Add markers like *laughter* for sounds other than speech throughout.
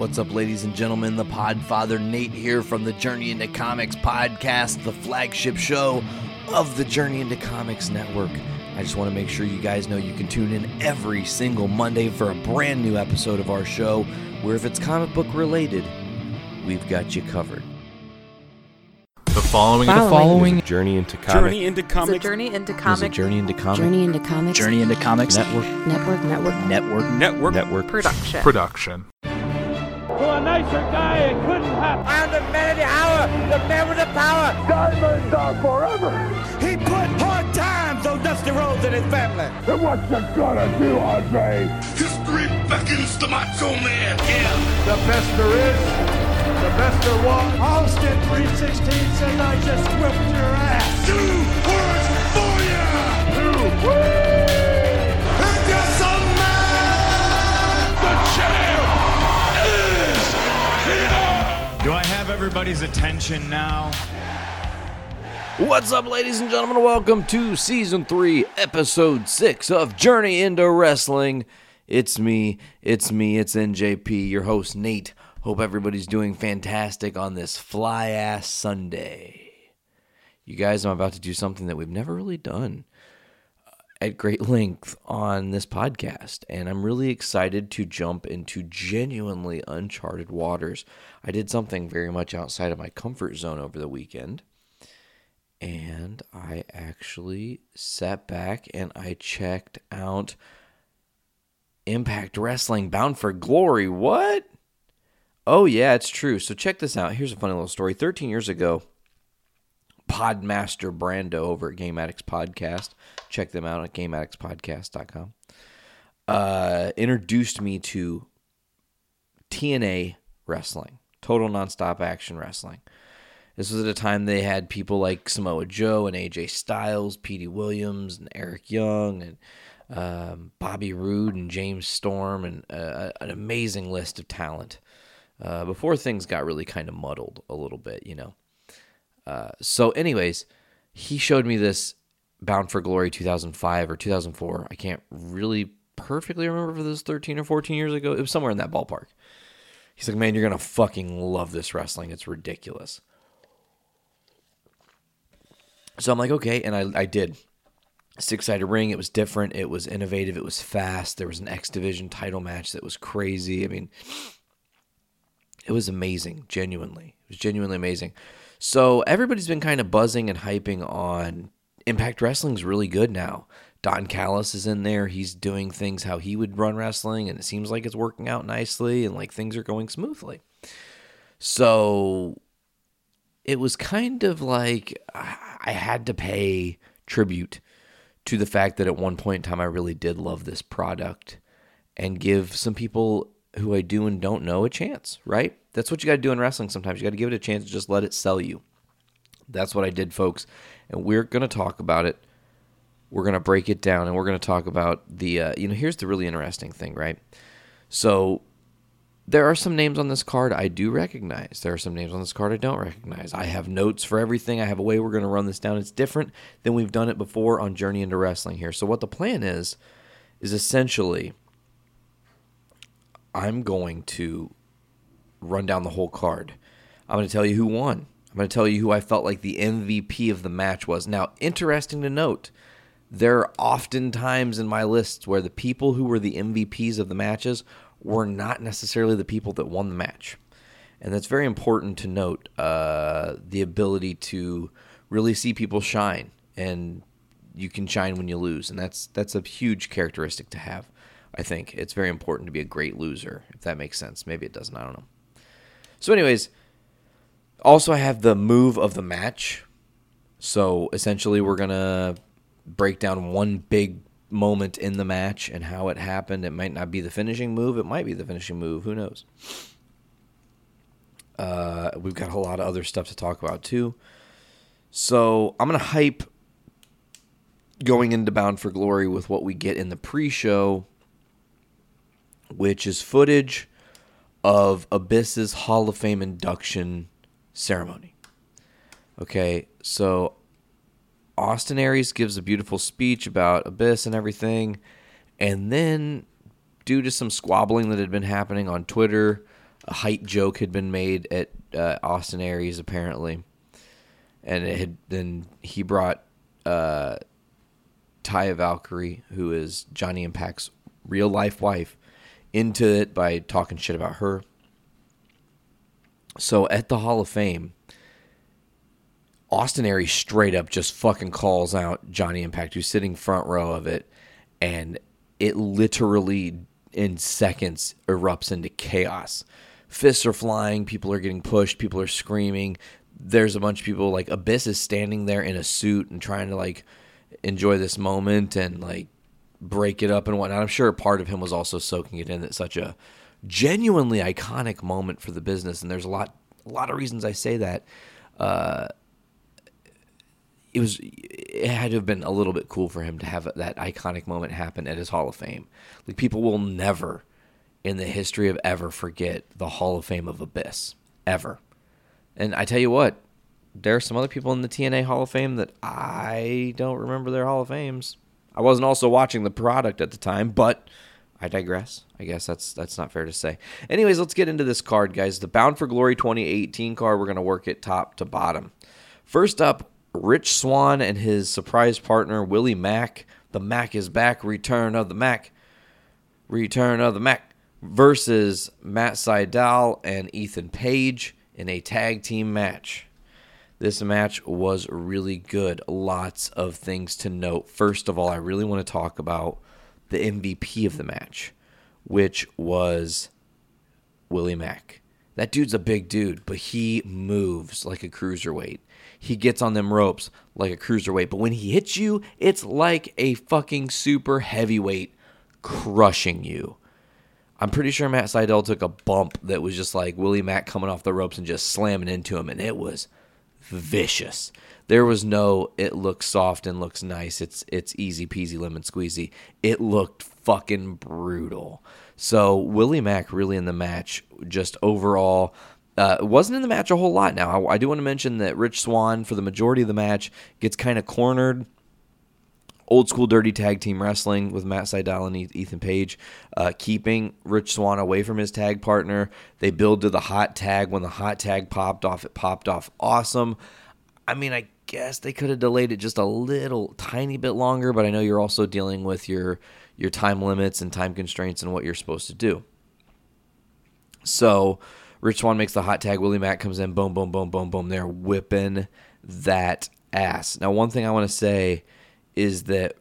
What's up, ladies and gentlemen? The Podfather Nate here from the Journey into Comics podcast, the flagship show of the Journey into Comics Network. I just want to make sure you guys know you can tune in every single Monday for a brand new episode of our show, where if it's comic book related, we've got you covered. The following, The following journey into comics. Journey into It's a comics journey into There's a Journey into Comics Journey into Comics Journey into Comics Network Network Network Network. network. network. production. production. To a nicer guy, it couldn't happen. I'm the man of the hour, the man with the power. Diamonds are forever. He put hard times on Dusty Rhodes and his family. And what you gonna do, Andre? History beckons the macho man. Yeah. The best there is, the best there was. Austin 316 says I just whipped your ass. Two words for ya. Two, whee! Have everybody's attention now? What's up, ladies and gentlemen? Welcome to season three, episode six of Journey into Wrestling. It's me, it's me, it's NJP, your host, Nate. Hope everybody's doing fantastic on this fly ass Sunday. You guys, I'm about to do something that we've never really done at great length on this podcast, and I'm really excited to jump into genuinely uncharted waters. I did something very much outside of my comfort zone over the weekend and I actually sat back and I checked out Impact Wrestling Bound for Glory. What? Oh, yeah, it's true. So check this out. Here's a funny little story. 13 years ago, Podmaster Brando over at Game Addicts Podcast, check them out at GameAddictsPodcast.com, uh, introduced me to TNA Wrestling, Total Nonstop Action Wrestling. This was at a time they had people like Samoa Joe and AJ Styles, Petey Williams, and Eric Young, and um, Bobby Roode and James Storm, and uh, an amazing list of talent. Uh, before things got really kind of muddled a little bit, you know. Uh, so, anyways, he showed me this Bound for Glory 2005 or 2004. I can't really perfectly remember if it was 13 or 14 years ago. It was somewhere in that ballpark. He's like, man, you're going to fucking love this wrestling. It's ridiculous. So I'm like, okay, and I, I did. Six sided ring, it was different, it was innovative, it was fast. There was an X Division title match that was crazy. I mean, it was amazing, genuinely. It was genuinely amazing. So everybody's been kind of buzzing and hyping on Impact Wrestling's really good now. Don Callis is in there. He's doing things how he would run wrestling, and it seems like it's working out nicely and like things are going smoothly. So it was kind of like I had to pay tribute to the fact that at one point in time I really did love this product and give some people who I do and don't know a chance, right? That's what you got to do in wrestling sometimes. You got to give it a chance and just let it sell you. That's what I did, folks. And we're going to talk about it. We're going to break it down and we're going to talk about the, uh, you know, here's the really interesting thing, right? So there are some names on this card I do recognize. There are some names on this card I don't recognize. I have notes for everything. I have a way we're going to run this down. It's different than we've done it before on Journey into Wrestling here. So, what the plan is, is essentially I'm going to run down the whole card. I'm going to tell you who won. I'm going to tell you who I felt like the MVP of the match was. Now, interesting to note, there are often times in my lists where the people who were the MVPs of the matches were not necessarily the people that won the match. And that's very important to note uh, the ability to really see people shine. And you can shine when you lose. And that's, that's a huge characteristic to have, I think. It's very important to be a great loser, if that makes sense. Maybe it doesn't. I don't know. So, anyways, also I have the move of the match. So essentially, we're gonna break down one big moment in the match and how it happened. It might not be the finishing move. It might be the finishing move. Who knows? Uh, we've got a lot of other stuff to talk about too. So I'm gonna hype going into Bound for Glory with what we get in the pre-show, which is footage of Abyss's Hall of Fame induction ceremony. Okay, so Austin Aries gives a beautiful speech about Abyss and everything, and then due to some squabbling that had been happening on Twitter, a height joke had been made at uh, Austin Aries apparently, and it had then he brought uh, Taya Valkyrie, who is Johnny Impact's real life wife, into it by talking shit about her. So at the Hall of Fame, Austin Aries straight up just fucking calls out Johnny Impact, who's sitting front row of it, and it literally in seconds erupts into chaos. Fists are flying, people are getting pushed, people are screaming. There's a bunch of people like Abyss is standing there in a suit and trying to like enjoy this moment and like break it up and whatnot. I'm sure part of him was also soaking it in that such a genuinely iconic moment for the business, and there's a lot a lot of reasons I say that. Uh, it was it had to have been a little bit cool for him to have that iconic moment happen at his Hall of Fame. Like people will never in the history of ever forget the Hall of Fame of Abyss ever. And I tell you what, there are some other people in the TNA Hall of Fame that I don't remember their Hall of Fames. I wasn't also watching the product at the time, but I digress. I guess that's that's not fair to say. Anyways, let's get into this card, guys. The Bound for Glory 2018 card. We're gonna work it top to bottom. First up, Rich Swann and his surprise partner Willie Mack. The Mac is back. Return of the Mac. Return of the Mac versus Matt Sydal and Ethan Page in a tag team match. This match was really good. Lots of things to note. First of all, I really want to talk about the MVP of the match, which was Willie Mack. That dude's a big dude, but he moves like a cruiserweight. He gets on them ropes like a cruiserweight, but when he hits you, it's like a fucking super heavyweight crushing you. I'm pretty sure Matt Sydal took a bump that was just like Willie Mack coming off the ropes and just slamming into him, and it was vicious. There was no it looks soft and looks nice. It's it's easy peasy lemon squeezy. It looked fucking brutal. So Willie Mack really in the match, just overall. Uh, wasn't in the match a whole lot. Now I, I do want to mention that Rich Swann for the majority of the match gets kind of cornered old school dirty tag team wrestling with Matt Sydal and Ethan Page, uh, keeping Rich Swann away from his tag partner. They build to the hot tag. When the hot tag popped off, it popped off awesome. I mean, I guess they could have delayed it just a little tiny bit longer, but I know you're also dealing with your your time limits and time constraints and what you're supposed to do. So Rich Swann makes the hot tag. Willie Mack comes in. Boom, boom, boom, boom, boom. They're whipping that ass. Now, one thing I want to say is that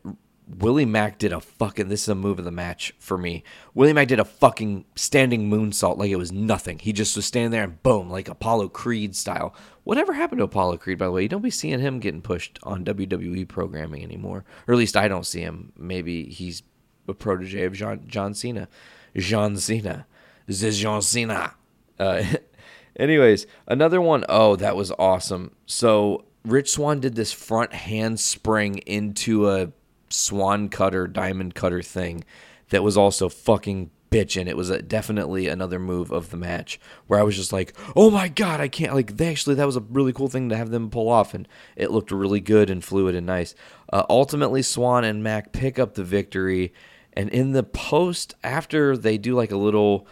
Willie Mack did a fucking. This is a move of the match for me. Willie Mack did a fucking standing moonsault like it was nothing. He just was standing there and boom, like Apollo Creed style. Whatever happened to Apollo Creed, by the way? You don't be seeing him getting pushed on WWE programming anymore, or at least I don't see him. Maybe he's a protege of John John Cena, John Cena, this is John Cena. Uh, *laughs* anyways, another one. Oh, that was awesome. So Rich Swann did this front handspring into a swan cutter, diamond cutter thing that was also fucking bitchin'. It was a, definitely another move of the match where I was just like, oh my god, I can't. Like, they actually, that was a really cool thing to have them pull off, and it looked really good and fluid and nice. Uh, ultimately, Swann and Mack pick up the victory, and in the post, after they do like a little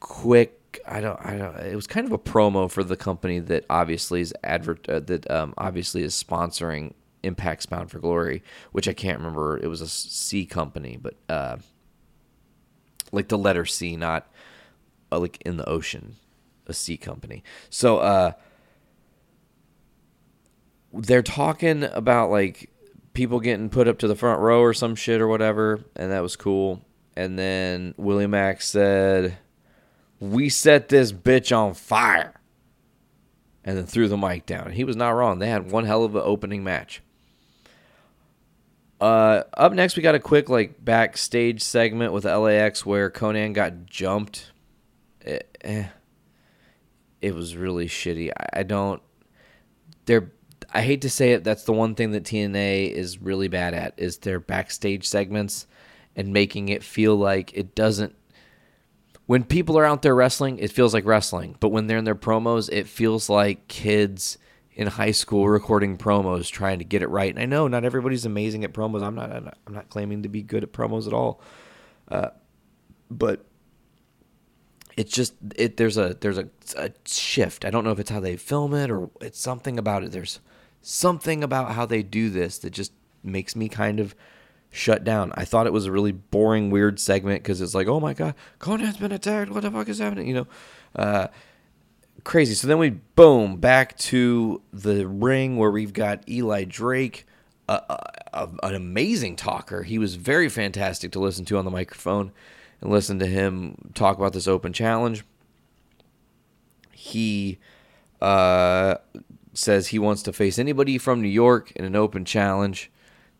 quick I don't, I don't. It was kind of a promo for the company that obviously is advert uh, that um, obviously is sponsoring Impact's Bound for Glory, which I can't remember. It was a C company, but uh, like the letter C, not uh, like in the ocean, a C company. So uh, they're talking about like people getting put up to the front row or some shit or whatever, and that was cool. And then Willie Mack said we set this bitch on fire. And then threw the mic down. He was not wrong. They had one hell of an opening match. Uh, up next, we got a quick like backstage segment with LAX where Konnan got jumped. It, eh, it was really shitty. I, I don't. They're. I hate to say it. That's the one thing that TNA is really bad at is their backstage segments and making it feel like it doesn't when people are out there wrestling, it feels like wrestling. But when they're in their promos, it feels like kids in high school recording promos trying to get it right. And I know not everybody's amazing at promos. I'm not. I'm not claiming to be good at promos at all. Uh, but it's just it there's a there's a, a shift. I don't know if it's how they film it or it's something about it. There's something about how they do this that just makes me kind of shut down. I thought it was a really boring, weird segment because it's like, oh my god, Konnan's been attacked. What the fuck is happening? You know, uh, crazy. So then we boom back to the ring where we've got Eli Drake, uh, uh, an amazing talker. He was very fantastic to listen to on the microphone and listen to him talk about this open challenge. He uh, says he wants to face anybody from New York in an open challenge.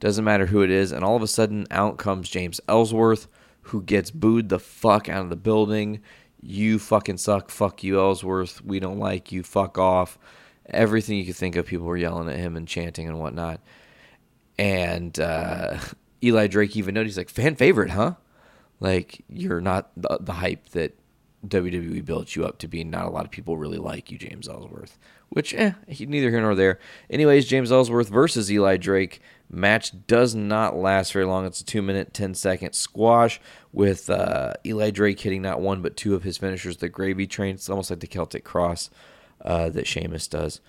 Doesn't matter who it is. And all of a sudden, out comes James Ellsworth, who gets booed the fuck out of the building. You fucking suck. Fuck you, Ellsworth. We don't like you. Fuck off. Everything you could think of, people were yelling at him and chanting and whatnot. And uh, *laughs* Eli Drake even noted, he's like, fan favorite, huh? Like you're not the, the hype that WWE built you up to be. Not a lot of people really like you, James Ellsworth. Which, eh, neither here nor there. Anyways, James Ellsworth versus Eli Drake match does not last very long. It's a two minute, 10 second squash with uh, Eli Drake hitting not one but two of his finishers, the gravy train. It's almost like the Celtic cross uh, that Sheamus does.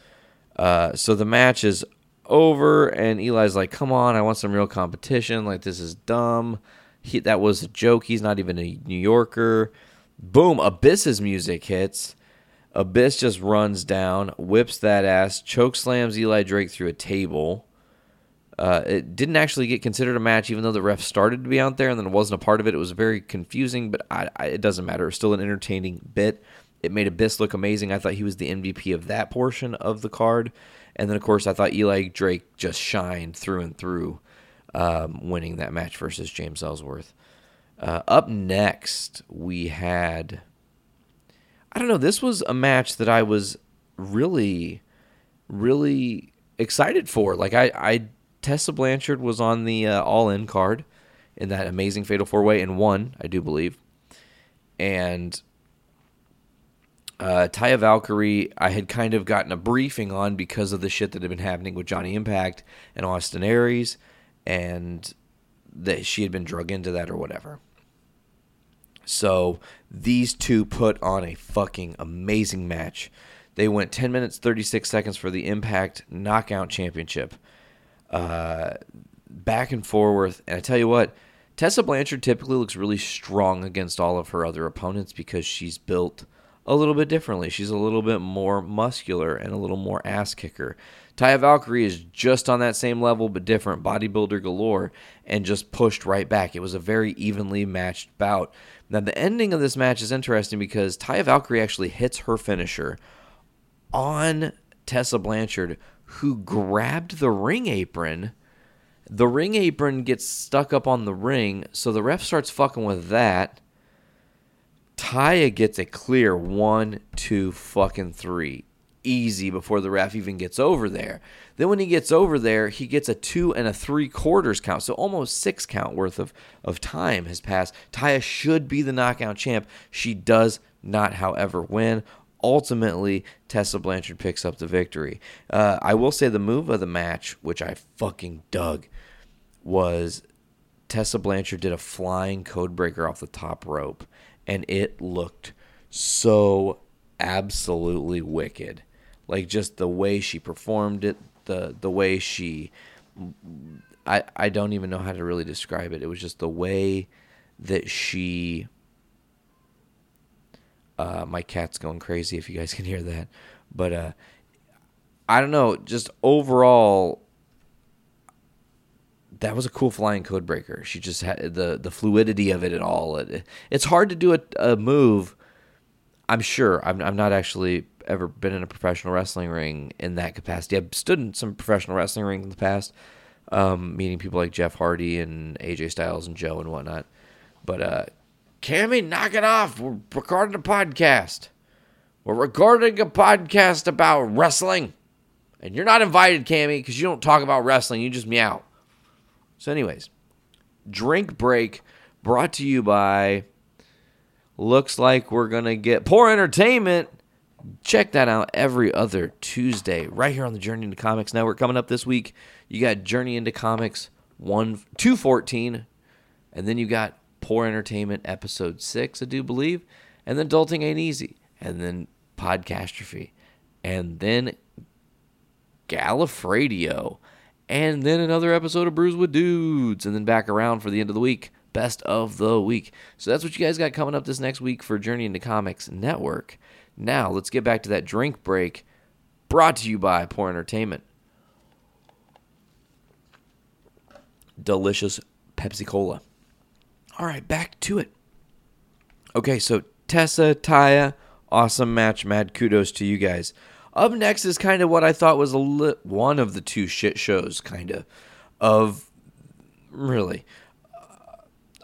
Uh, so the match is over, and Eli's like, "Come on, I want some real competition. Like this is dumb." He, that was a joke. He's not even a New Yorker. Boom, Abyss's music hits. Abyss just runs down, whips that ass, choke slams Eli Drake through a table. Uh, it didn't actually get considered a match, even though the ref started to be out there and then it wasn't a part of it. It was very confusing, but I, I, it doesn't matter. It was still an entertaining bit. It made Abyss look amazing. I thought he was the MVP of that portion of the card. And then, of course, I thought Eli Drake just shined through and through um, winning that match versus James Ellsworth. Uh, up next, we had. I don't know. This was a match that I was really, really excited for. Like I, I Tessa Blanchard was on the uh, All In card in that amazing Fatal Four Way and won, I do believe. And uh, Taya Valkyrie, I had kind of gotten a briefing on because of the shit that had been happening with Johnny Impact and Austin Aries and that she had been drug into that or whatever. So these two put on a fucking amazing match. They went 10 minutes 36 seconds for the Impact Knockout Championship. Uh, back and forth. And I tell you what, Tessa Blanchard typically looks really strong against all of her other opponents because she's built a little bit differently. She's a little bit more muscular and a little more ass kicker. Taya Valkyrie is just on that same level, but different, bodybuilder galore, and just pushed right back. It was a very evenly matched bout. Now, the ending of this match is interesting because Taya Valkyrie actually hits her finisher on Tessa Blanchard, who grabbed the ring apron. The ring apron gets stuck up on the ring, so the ref starts fucking with that. Taya gets a clear one, two, fucking three easy before the ref even gets over there. Then when he gets over there, he gets a two and a three quarters count. So almost six count worth of, of time has passed. Taya should be the knockout champ. She does not, however, win. Ultimately, Tessa Blanchard picks up the victory. Uh, I will say the move of the match, which I fucking dug, was Tessa Blanchard did a flying code breaker off the top rope, and it looked so absolutely wicked like just the way she performed it, the the way she I I don't even know how to really describe it. It was just the way that she uh, my cat's going crazy if you guys can hear that. But uh, I don't know, just overall that was a cool flying code breaker. She just had the the fluidity of it at all. It, it's hard to do a, a move. I'm sure. I'm I'm not actually ever been in a professional wrestling ring in that capacity. I've stood in some professional wrestling rings in the past, um, meeting people like Jeff Hardy and AJ Styles and Joe and whatnot. But uh, Cammy, knock it off. We're recording a podcast. We're recording a podcast about wrestling. And you're not invited, Cammy, because you don't talk about wrestling. You just meow. So, anyways, drink break brought to you by. Looks like we're going to get poor entertainment check that out every other Tuesday right here on the Journey into Comics Network. Coming up this week, you got Journey into Comics 1 214 and then you got Poor Entertainment episode 6, I do believe. and then Adulting Ain't Easy, and then Podcastrophe, and then Gallifredio, and then another episode of Brews with Dudes, and then back around for the end of the week. Best of the week. So that's what you guys got coming up this next week for Journey into Comics Network. Now, let's get back to that drink break brought to you by Poor Entertainment. Delicious Pepsi Cola. All right, back to it. Okay, so Tessa, Taya, awesome match. Mad kudos to you guys. Up next is kind of what I thought was a li- one of the two shit shows, kind of, of really, uh,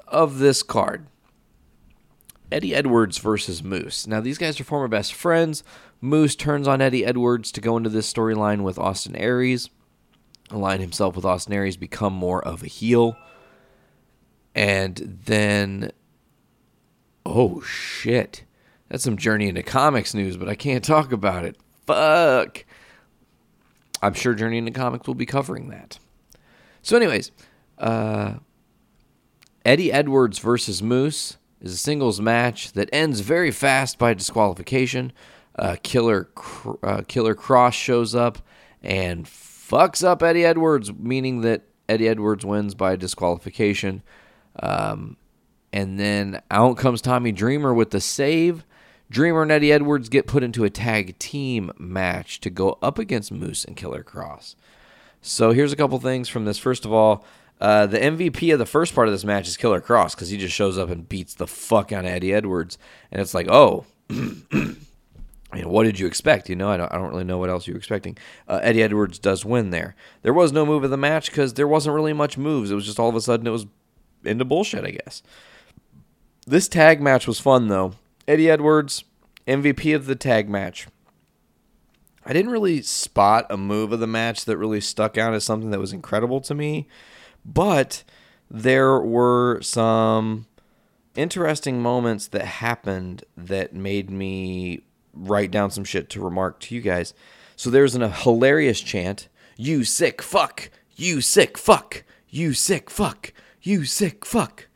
of this card. Eddie Edwards versus Moose. Now, these guys are former best friends. Moose turns on Eddie Edwards to go into this storyline with Austin Aries, align himself with Austin Aries, become more of a heel. And then, oh shit. That's some Journey into Comics news, but I can't talk about it. Fuck. I'm sure Journey into Comics will be covering that. So, anyways, uh, Eddie Edwards versus Moose is a singles match that ends very fast by disqualification. Uh, Killer uh, Killer Kross shows up and fucks up Eddie Edwards, meaning that Eddie Edwards wins by disqualification. Um, and then out comes Tommy Dreamer with the save. Dreamer and Eddie Edwards get put into a tag team match to go up against Moose and Killer Kross. So here's a couple things from this. First of all, uh, the MVP of the first part of this match is Killer Kross because he just shows up and beats the fuck out of Eddie Edwards, and it's like, oh, *clears throat* you know, what did you expect? You know, I don't, I don't really know what else you were expecting. Uh, Eddie Edwards does win there. There was no move of the match because there wasn't really much moves. It was just all of a sudden it was into bullshit, I guess. This tag match was fun though. Eddie Edwards, MVP of the tag match. I didn't really spot a move of the match that really stuck out as something that was incredible to me, but there were some interesting moments that happened that made me write down some shit to remark to you guys. So there's an, a hilarious chant, "You sick fuck, you sick fuck, you sick fuck, you sick fuck,"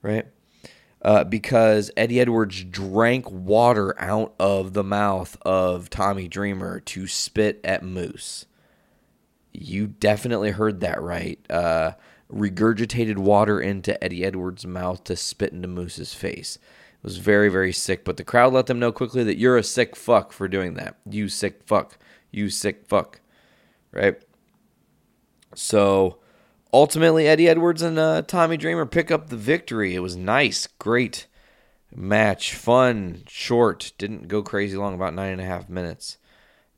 right? Uh, because Eddie Edwards drank water out of the mouth of Tommy Dreamer to spit at Moose. You definitely heard that right. Uh, regurgitated water into Eddie Edwards' mouth to spit into Moose's face. It was very, very sick, but the crowd let them know quickly that you're a sick fuck for doing that. You sick fuck. You sick fuck. Right? So ultimately, Eddie Edwards and uh, Tommy Dreamer pick up the victory. It was nice, great match, fun, short. Didn't go crazy long, about nine and a half minutes.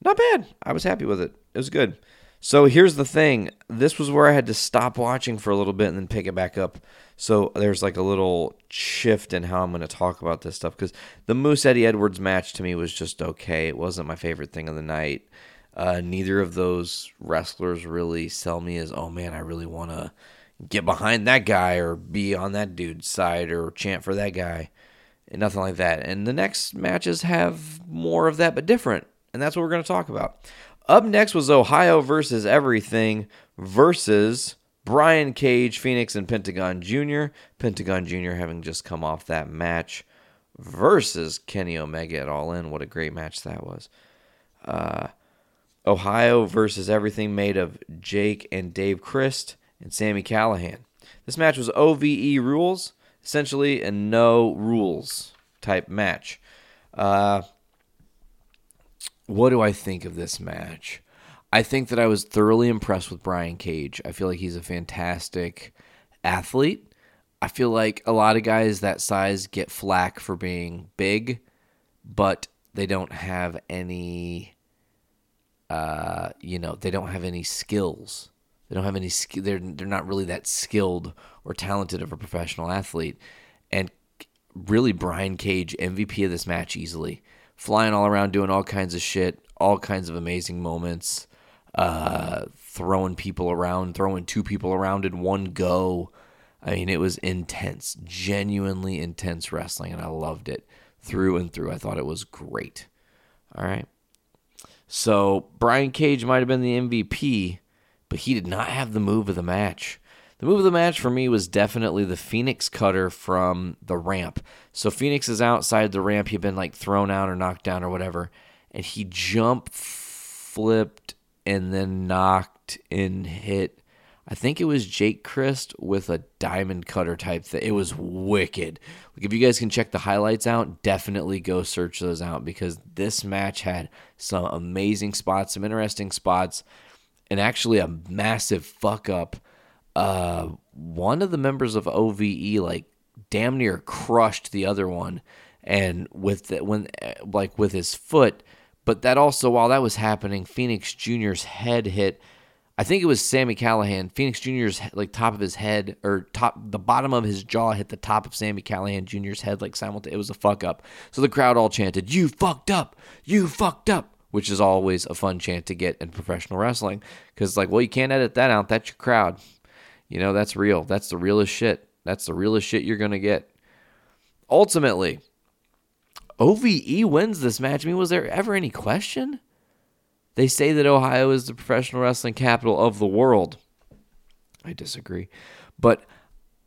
Not bad. I was happy with it. It was good. So here's the thing. This was where I had to stop watching for a little bit and then pick it back up. So there's like a little shift in how I'm going to talk about this stuff because the Moose Eddie Edwards match to me was just okay. It wasn't my favorite thing of the night. Uh, neither of those wrestlers really sell me as, oh man, I really want to get behind that guy or be on that dude's side or chant for that guy. And nothing like that. And the next matches have more of that, but different. And that's what we're going to talk about. Up next was Ohio versus Everything versus Brian Cage, Fenix, and Pentagon Jr. Pentagon Jr. having just come off that match versus Kenny Omega at All In. What a great match that was. Uh, Ohio versus Everything made of Jake and Dave Crist and Sami Callihan. This match was OVE rules, essentially a no rules type match. Uh, what do I think of this match? I think that I was thoroughly impressed with Brian Cage. I feel like he's a fantastic athlete. I feel like a lot of guys that size get flack for being big, but they don't have any uh, you know, they don't have any skills. They don't have any skill. They're they're not really that skilled or talented of a professional athlete. And really, Brian Cage MVP of this match easily, flying all around, doing all kinds of shit, all kinds of amazing moments, uh, throwing people around, throwing two people around in one go. I mean, it was intense, genuinely intense wrestling, and I loved it through and through. I thought it was great. All right. So Brian Cage might have been the MVP, but he did not have the move of the match. The move of the match for me was definitely the Fenix cutter from the ramp. So Fenix is outside the ramp. He'd been like thrown out or knocked down or whatever. And he jumped, flipped, and then knocked and hit. I think it was Jake Crist with a diamond cutter type thing. It was wicked. Like if you guys can check the highlights out, definitely go search those out because this match had some amazing spots, some interesting spots, and actually a massive fuck up. Uh, one of the members of OVE like damn near crushed the other one, and with the, when like with his foot. But that also, while that was happening, Fenix Jr.'s head hit. I think it was Sami Callihan. Fenix Jr.'s like top of his head or top the bottom of his jaw hit the top of Sami Callihan Jr.'s head like simultaneously. It was a fuck up. So the crowd all chanted, "You fucked up! You fucked up!" Which is always a fun chant to get in professional wrestling because like, well, you can't edit that out. That's your crowd. You know, that's real. That's the realest shit. That's the realest shit you're gonna get. Ultimately, OVE wins this match. I mean, was there ever any question? They say that Ohio is the professional wrestling capital of the world. I disagree. But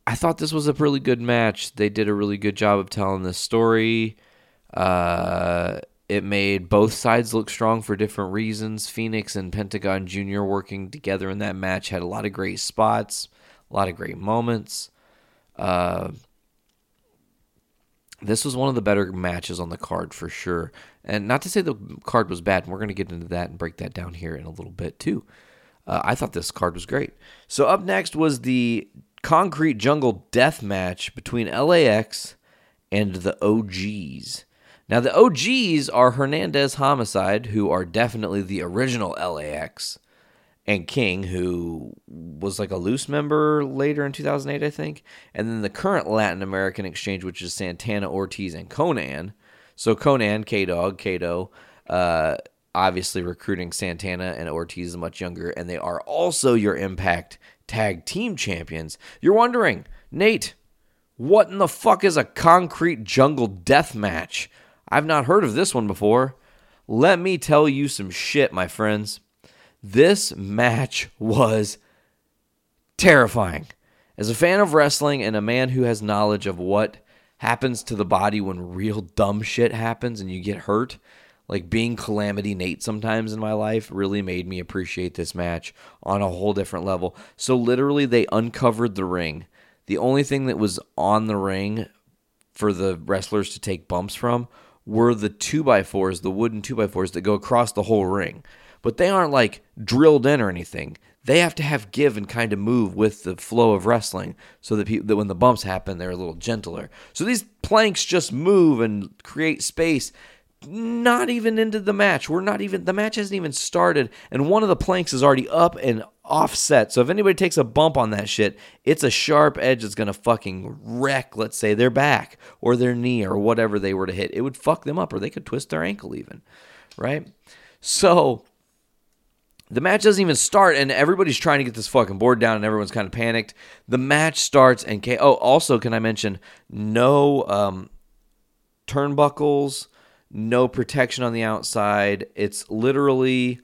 I thought this was a really good match. They did a really good job of telling this story. Uh, it made both sides look strong for different reasons. Fenix and Pentagon Jr. working together in that match had a lot of great spots, a lot of great moments. Uh, this was one of the better matches on the card for sure. And not to say the card was bad, we're going to get into that and break that down here in a little bit too. Uh, I thought this card was great. So up next was the Concrete Jungle Death match between LAX and the OGs. Now the OGs are Hernandez Homicide, who are definitely the original LAX, and King, who was like a loose member later in 2008, I think. And then the current Latin American exchange, which is Santana, Ortiz, and Konnan. So Konnan, K Dog, Kato, uh, obviously recruiting Santana and Ortiz much younger, and they are also your Impact Tag Team Champions. You're wondering, Nate, what in the fuck is a concrete jungle death match? I've not heard of this one before. Let me tell you some shit, my friends. This match was terrifying. As a fan of wrestling and a man who has knowledge of what happens to the body when real dumb shit happens and you get hurt, like being Calamity Nate sometimes in my life really made me appreciate this match on a whole different level. So, literally, they uncovered the ring. The only thing that was on the ring for the wrestlers to take bumps from were the 2x4s, the wooden 2x4s that go across the whole ring but they aren't like drilled in or anything. They have to have give and kind of move with the flow of wrestling so that, people, that when the bumps happen, they're a little gentler. So these planks just move and create space. Not even into the match. We're not even, the match hasn't even started, and one of the planks is already up and offset. So if anybody takes a bump on that shit, it's a sharp edge that's to fucking wreck, let's say, their back or their knee or whatever they were to hit. It would fuck them up, or they could twist their ankle even, right? So the match doesn't even start, and everybody's trying to get this fucking board down, and everyone's kind of panicked. The match starts, and K- oh, also, can I mention no um, turnbuckles, no protection on the outside. It's literally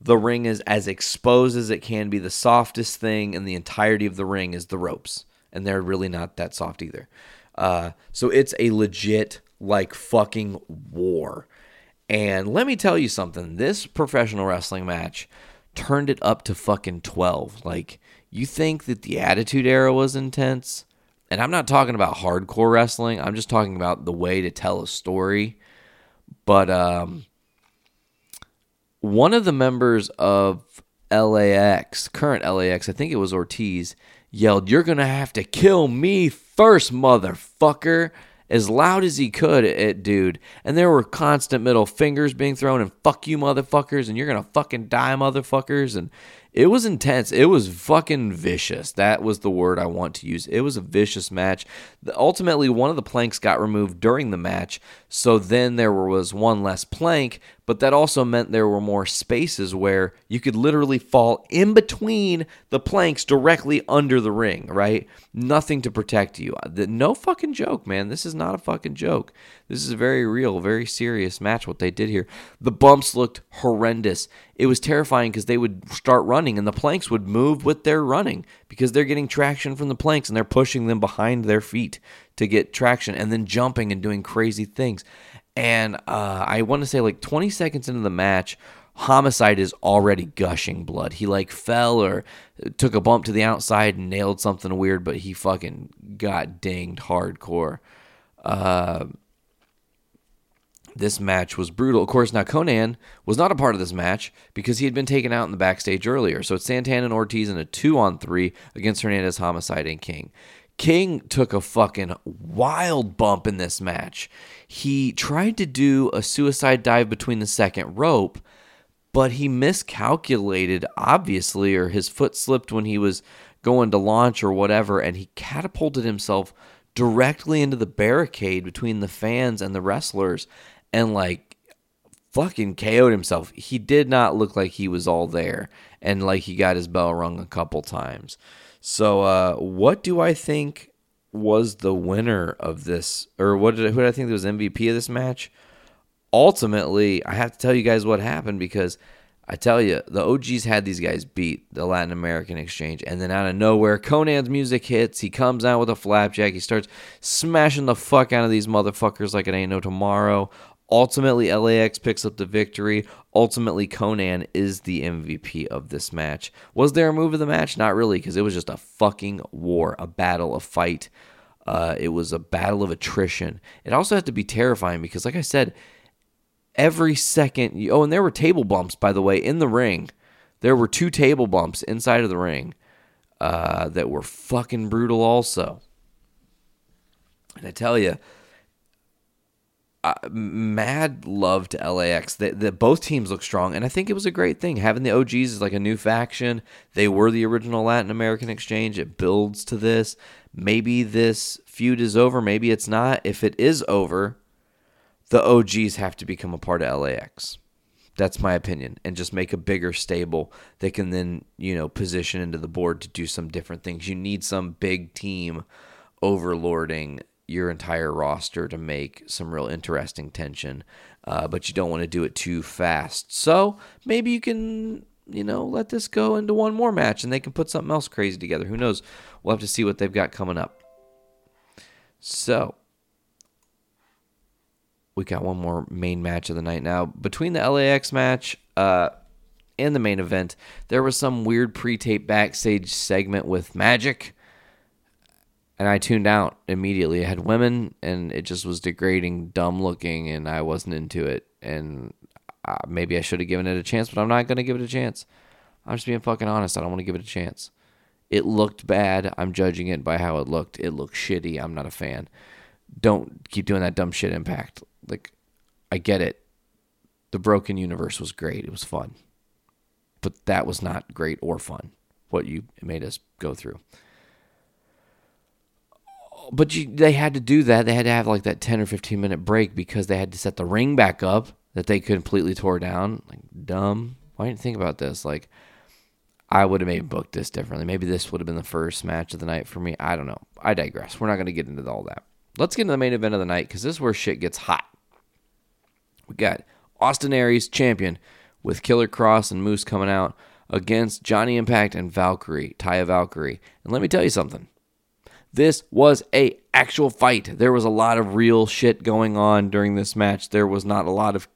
the ring is as exposed as it can be. The softest thing in the entirety of the ring is the ropes, and they're really not that soft either. Uh, so it's a legit like fucking war. And let me tell you something this professional wrestling match turned it up to fucking 12. Like, you think that the Attitude Era was intense? And I'm not talking about hardcore wrestling, I'm just talking about the way to tell a story. But um, one of the members of LAX, current LAX, I think it was Ortiz, yelled, You're going to have to kill me first, motherfucker as loud as he could at dude. And there were constant middle fingers being thrown and fuck you motherfuckers and you're gonna fucking die motherfuckers and it was intense. It was fucking vicious. That was the word I want to use. It was a vicious match. Ultimately, one of the planks got removed during the match, so then there was one less plank, but that also meant there were more spaces where you could literally fall in between the planks directly under the ring, right? Nothing to protect you. No fucking joke, man. This is not a fucking joke. This is a very real, very serious match. What they did here, the bumps looked horrendous. It was terrifying because they would start running and the planks would move with their running because they're getting traction from the planks and they're pushing them behind their feet to get traction and then jumping and doing crazy things. And uh, I want to say like 20 seconds into the match, Homicide is already gushing blood. He like fell or took a bump to the outside and nailed something weird, but he fucking got dinged hardcore. Uh, this match was brutal. Of course, now Konnan was not a part of this match because he had been taken out in the backstage earlier. So it's Santana and Ortiz in a two on three against Hernandez, Homicide, and King. King took a fucking wild bump in this match. He tried to do a suicide dive between the second rope but he miscalculated, obviously, or his foot slipped when he was going to launch or whatever, and he catapulted himself directly into the barricade between the fans and the wrestlers and like fucking KO'd himself. He did not look like he was all there and like he got his bell rung a couple times. So, uh, what do I think was the winner of this, or what did who did I think was MVP of this match? ultimately, I have to tell you guys what happened because I tell you, the OGs had these guys beat the Latin American Exchange, and then out of nowhere, Konnan's music hits. He comes out with a flapjack. He starts smashing the fuck out of these motherfuckers like it ain't no tomorrow. Ultimately, LAX picks up the victory. Ultimately, Konnan is the MVP of this match. Was there a move of the match? Not really, because it was just a fucking war, a battle, a fight. Uh, it was a battle of attrition. It also had to be terrifying because, like I said, every second. Oh, and there were table bumps, by the way, in the ring. There were two table bumps inside of the ring uh, that were fucking brutal, also. And I tell you, uh, mad love to LAX. That the, both teams look strong, and I think it was a great thing having the OGs is like a new faction. They were the original Latin American Exchange. It builds to this. Maybe this feud is over. Maybe it's not. If it is over, the OGs have to become a part of LAX. That's my opinion, and just make a bigger stable that can then you know position into the board to do some different things. You need some big team overlording your entire roster to make some real interesting tension, uh, but you don't want to do it too fast. So maybe you can you know let this go into one more match, and they can put something else crazy together. Who knows? We'll have to see what they've got coming up. So we got one more main match of the night now. Between the LAX match uh, and the main event, there was some weird pre-tape backstage segment with Magic, and I tuned out immediately. It had women, and it just was degrading, dumb looking, and I wasn't into it. And uh, maybe I should have given it a chance, but I'm not going to give it a chance. I'm just being fucking honest. I don't want to give it a chance. It looked bad. I'm judging it by how it looked. It looked shitty. I'm not a fan. Don't keep doing that dumb shit, Impact. Like, I get it. The Broken Universe was great. It was fun. But that was not great or fun, what you made us go through. But you, they had to do that. They had to have like that 10 or 15 minute break because they had to set the ring back up that they completely tore down. Like, dumb. Why didn't you think about this? Like, I would have maybe booked this differently. Maybe this would have been the first match of the night for me. I don't know. I digress. We're not going to get into all that. Let's get into the main event of the night because this is where shit gets hot. We got Austin Aries champion with Killer Kross and Moose coming out against Johnny Impact and Valkyrie, Taya Valkyrie. And let me tell you something. This was a actual fight. There was a lot of real shit going on during this match. There was not a lot of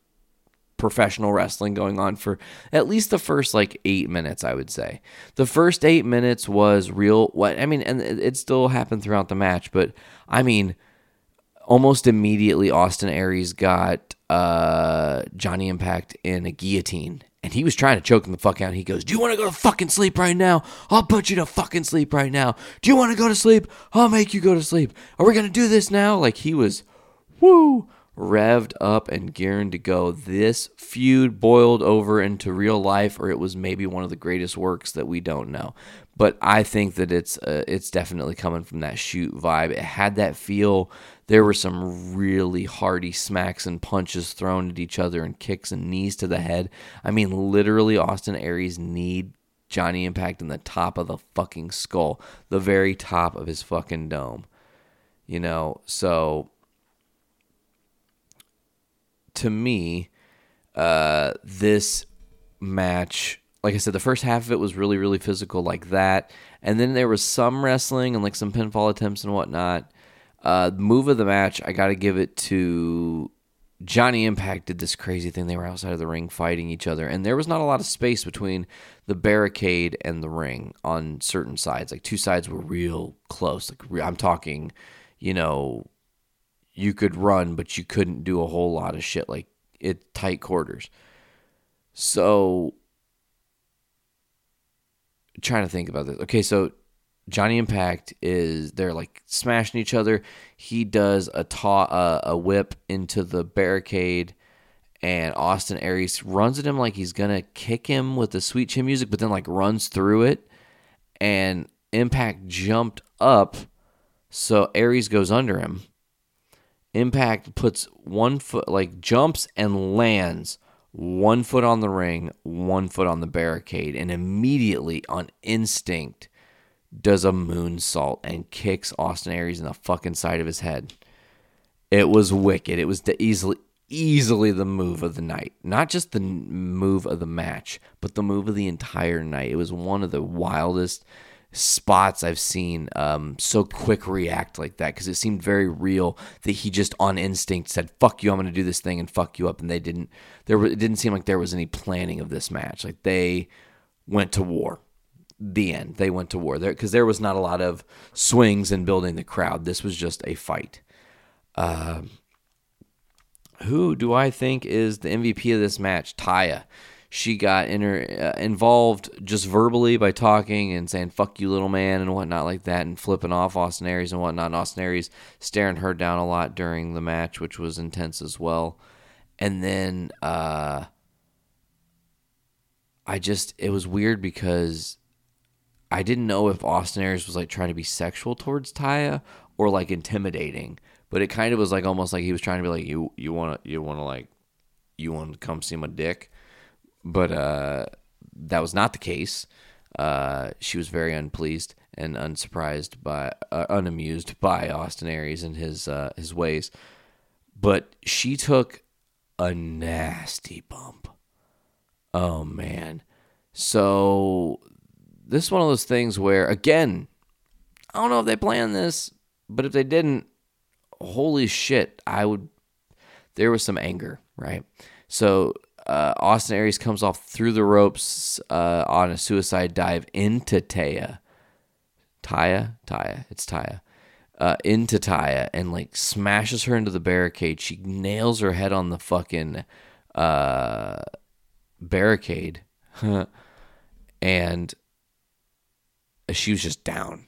professional wrestling going on for at least the first like 8 minutes, I would say. The first 8 minutes was real what I mean and it still happened throughout the match, but I mean almost immediately Austin Aries got uh, Johnny Impact in a guillotine. And he was trying to choke him the fuck out. He goes, Do you want to go to fucking sleep right now? I'll put you to fucking sleep right now. Do you want to go to sleep? I'll make you go to sleep. Are we going to do this now? Like he was, woo, revved up and gearing to go. This feud boiled over into real life, or it was maybe one of the greatest works that we don't know. But I think that it's uh, it's definitely coming from that shoot vibe. It had that feel there were some really hearty smacks and punches thrown at each other and kicks and knees to the head. I mean, literally, Austin Aries kneed Johnny Impact in the top of the fucking skull, the very top of his fucking dome. You know, so to me, uh, this match, like I said, the first half of it was really, really physical, like that, and then there was some wrestling and like some pinfall attempts and whatnot. Uh, move of the match, I got to give it to Johnny Impact. Did this crazy thing? They were outside of the ring fighting each other, and there was not a lot of space between the barricade and the ring on certain sides. Like two sides were real close. Like I'm talking, you know, you could run, but you couldn't do a whole lot of shit. Like it tight quarters. So trying to think about this. Okay, so Johnny Impact is they're like smashing each other. He does a ta- uh, a whip into the barricade, and Austin Aries runs at him like he's gonna kick him with the sweet chin music, but then like runs through it, and Impact jumped up, so Aries goes under him. Impact puts one foot like jumps and lands one foot on the ring, one foot on the barricade, and immediately on instinct does a moonsault and kicks Austin Aries in the fucking side of his head. It was wicked. It was the easily easily the move of the night. Not just the move of the match, but the move of the entire night. It was one of the wildest spots I've seen um, so quick react like that because it seemed very real that he just on instinct said "fuck you," I'm going to do this thing and fuck you up, and they didn't. There it didn't seem like there was any planning of this match. Like they went to war. The end. They went to war there because there was not a lot of swings and building the crowd. This was just a fight. Uh, who do I think is the MVP of this match? Taya she got inter, uh, involved just verbally by talking and saying "fuck you, little man" and whatnot like that, and flipping off Austin Aries and whatnot. And Austin Aries staring her down a lot during the match, which was intense as well. And then uh, I just it was weird because I didn't know if Austin Aries was like trying to be sexual towards Taya or like intimidating, but it kind of was like almost like he was trying to be like you you want to you want to like you want to come see my dick but uh, that was not the case. Uh, she was very unpleased and unsurprised by, uh, unamused by Austin Aries and his uh, his ways. But she took a nasty bump. Oh man! So this is one of those things where, again, I don't know if they planned this, but if they didn't, holy shit, I would. There was some anger, right? So uh, Austin Aries comes off through the ropes uh, on a suicide dive into Taya. Taya? Taya. It's Taya. Uh, into Taya and like smashes her into the barricade. She nails her head on the fucking uh, barricade. *laughs* and she was just down,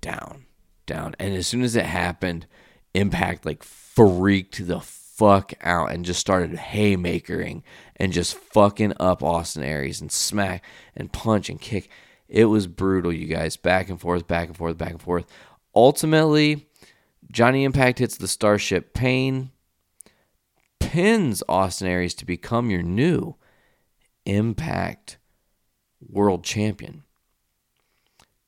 down, down. And as soon as it happened, Impact like freaked the fuck out and just started haymakering and just fucking up Austin Aries and smack and punch and kick. It was brutal, you guys. Back and forth, back and forth, back and forth. Ultimately, Johnny Impact hits the Starship Pain, pins Austin Aries to become your new Impact World Champion.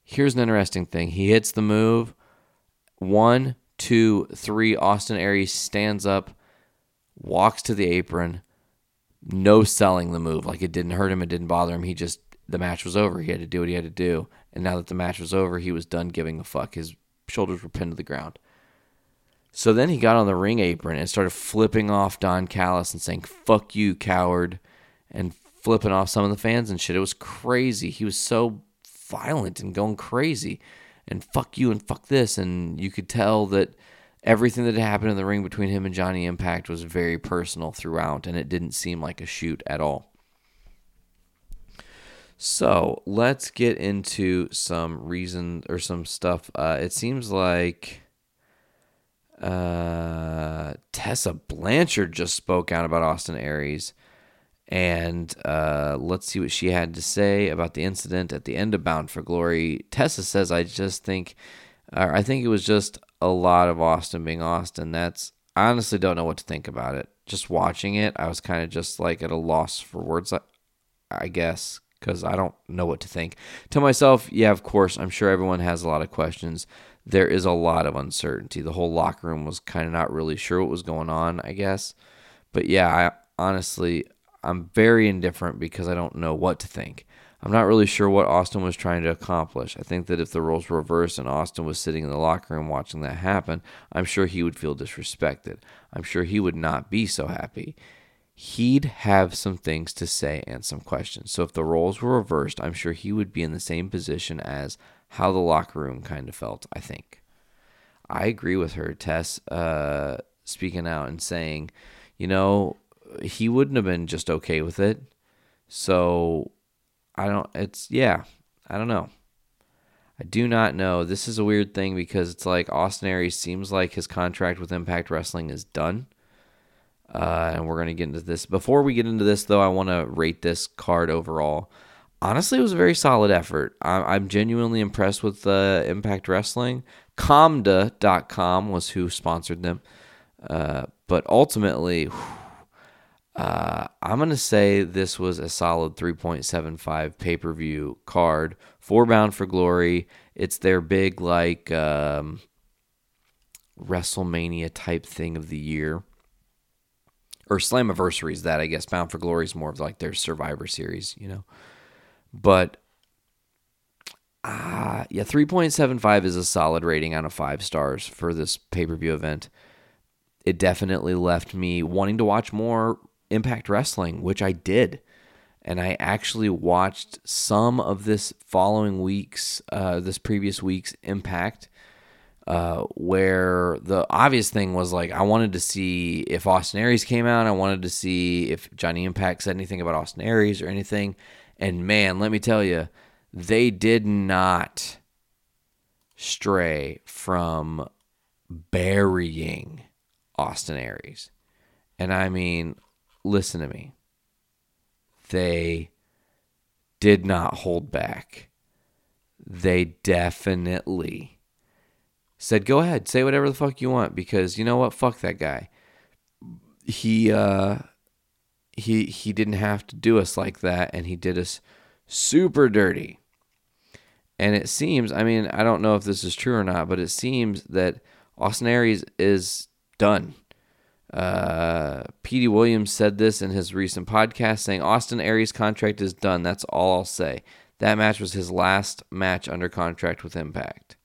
Here's an interesting thing. He hits the move. One, two, three. Austin Aries stands up, walks to the apron, no selling the move. Like it didn't hurt him, it didn't bother him. He just the match was over. He had to do what he had to do. And now that the match was over, he was done giving a fuck. His shoulders were pinned to the ground. So then he got on the ring apron and started flipping off Don Callis and saying, fuck you, coward, and flipping off some of the fans and shit. It was crazy. He was so violent and going crazy and fuck you and fuck this. And you could tell that everything that happened in the ring between him and Johnny Impact was very personal throughout, and it didn't seem like a shoot at all. So let's get into some reason or some stuff. Uh, it seems like uh, Tessa Blanchard just spoke out about Austin Aries. And uh, let's see what she had to say about the incident at the end of Bound for Glory. Tessa says, I just think, or I think it was just a lot of Austin being Austin. That's I honestly don't know what to think about it. Just watching it, I was kind of just like at a loss for words, I guess, because I don't know what to think. To myself, yeah, of course, I'm sure everyone has a lot of questions. There is a lot of uncertainty. The whole locker room was kind of not really sure what was going on, I guess. But yeah, I honestly I'm very indifferent because I don't know what to think. I'm not really sure what Austin was trying to accomplish. I think that if the roles were reversed and Austin was sitting in the locker room watching that happen, I'm sure he would feel disrespected. I'm sure he would not be so happy. He'd have some things to say and some questions. So if the roles were reversed, I'm sure he would be in the same position as how the locker room kind of felt, I think. I agree with her, Tess, uh, speaking out and saying, you know, he wouldn't have been just okay with it. So I don't, it's, yeah, I don't know. I do not know. This is a weird thing because it's like Austin Aries seems like his contract with Impact Wrestling is done. Uh, and we're going to get into this. Before we get into this, though, I want to rate this card overall. Honestly, it was a very solid effort. I- I'm genuinely impressed with uh, Impact Wrestling. Comda.com was who sponsored them. Uh, but ultimately, whew, uh, I'm going to say this was a solid 3.75 pay per view card for Bound for Glory. It's their big, like, um, WrestleMania type thing of the year. Or Slammiversary is that, I guess. Bound for Glory is more of like their Survivor Series, you know. But, uh, yeah, 3.75 is a solid rating out of five stars for this pay per view event. It definitely left me wanting to watch more Impact Wrestling, which I did. And I actually watched some of this following week's, uh, this previous week's Impact, uh, where the obvious thing was like, I wanted to see if Austin Aries came out. I wanted to see if Johnny Impact said anything about Austin Aries or anything. And man, let me tell you, they did not stray from burying Austin Aries. And I mean, listen to me. They did not hold back. They definitely said, "Go ahead, say whatever the fuck you want because you know what? Fuck that guy. He uh he he didn't have to do us like that and he did us super dirty." And it seems, I mean, I don't know if this is true or not, but it seems that Austin Aries is done. Uh, Petey Williams said this in his recent podcast, saying Austin Aries' contract is done. That's all I'll say. That match was his last match under contract with Impact.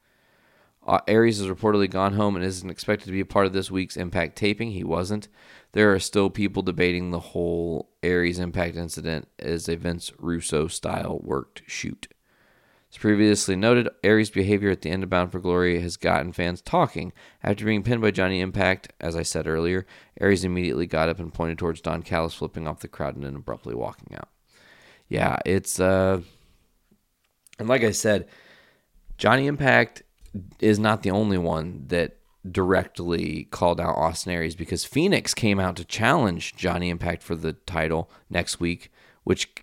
Uh, Aries has reportedly gone home and isn't expected to be a part of this week's Impact taping. He wasn't. There are still people debating the whole Aries Impact incident as a Vince Russo style worked shoot. As previously noted, Aries' behavior at the end of Bound for Glory has gotten fans talking. After being pinned by Johnny Impact, as I said earlier, Aries immediately got up and pointed towards Don Callis, flipping off the crowd and then abruptly walking out. Yeah, it's uh and like I said, Johnny Impact is not the only one that directly called out Austin Aries because Fenix came out to challenge Johnny Impact for the title next week, which